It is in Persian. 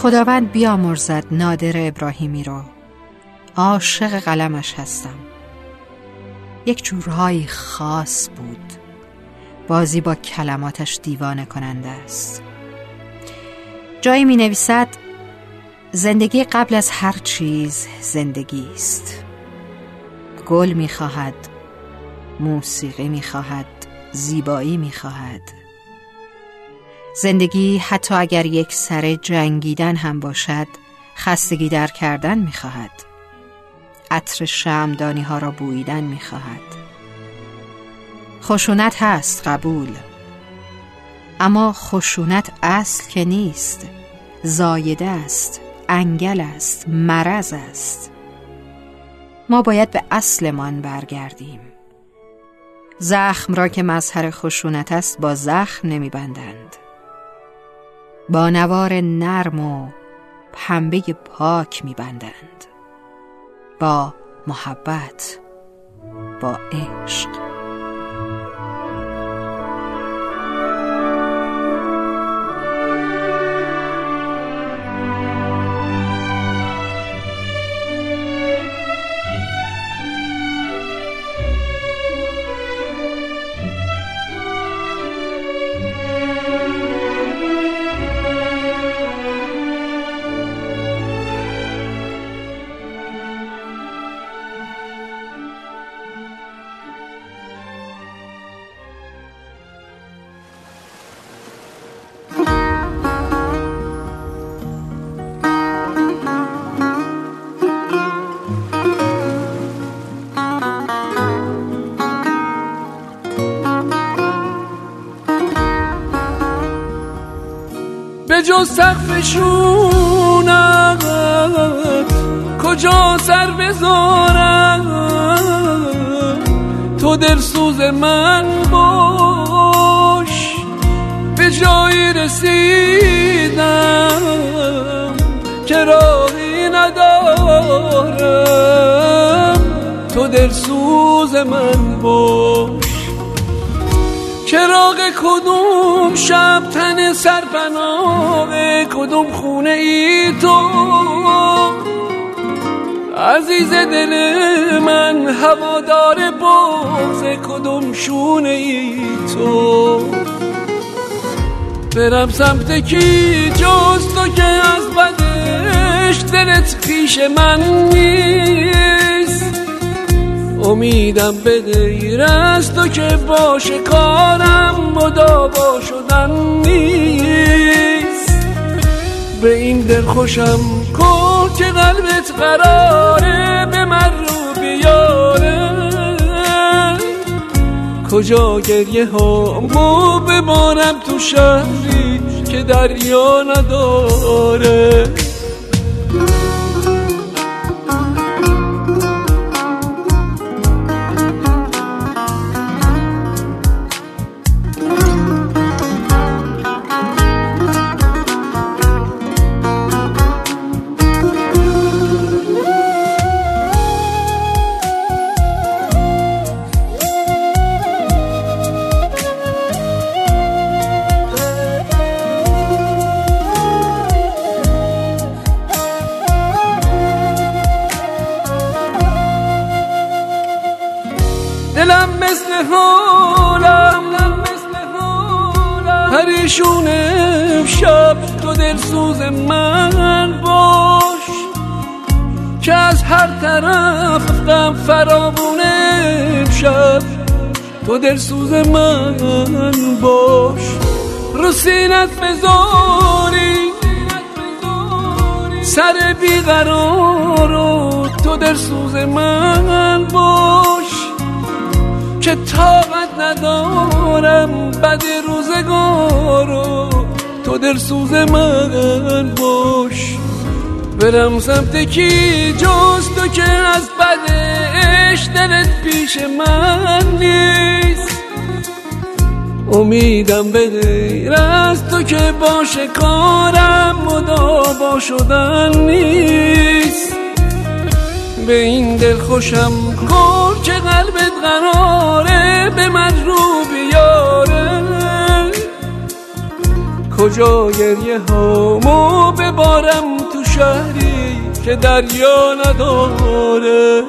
خداوند بیامرزد نادر ابراهیمی رو عاشق قلمش هستم. یک جورهایی خاص بود. بازی با کلماتش دیوانه کننده است. جایی می نویسد زندگی قبل از هر چیز زندگی است. گل می خواهد موسیقی می خواهد زیبایی می خواهد. زندگی حتی اگر یک سر جنگیدن هم باشد خستگی در کردن می خواهد عطر شمدانی ها را بویدن می خواهد خشونت هست قبول. اما خشونت اصل که نیست زایده است انگل است مرض است. ما باید به اصلمان برگردیم. زخم را که مظهر خشونت است با زخم نمیبندند. با نوار نرم و پنبه پاک میبندند. با محبت با عشق. به جز سقفشونم کجا سر بذارم تو دلسوز من باش. به جایی رسیدم که راهی ندارم. تو دلسوز من باش. چراغ کدوم شب تن سرپناه کدوم خونه ای تو؟ عزیز دل من هوادار بغز کدوم شونه ای تو؟ برم سمت کی؟ جز تو که از بدش دلت پیش من نیست. امیدم به از تو که باشه کارم مداوا شدن نیست. به این دل خوشم کن که قلبت قراره به من رو بیاره. کجا گریه ها؟ مو ببارم تو شهری که دریا نداره. پریشون شب تو دلسوز من باش. که از هر طرف غم فراوون شب تو دلسوز من باش. رو سینت بذاری سر بیقرار تو دلسوز من باش. که طاقت ندارم بد روزگارو تو در سوز من باش. برم سمت کی؟ جز تو که از بدش دلت پیش من نیست. امیدم به غیر از تو که باشه کارم مدابا شدن نیست. به این دل خوشم کن که قلبت قراره به من رو بیاره. کجا گریه هامو ببارم تو شهری که دریا نداره.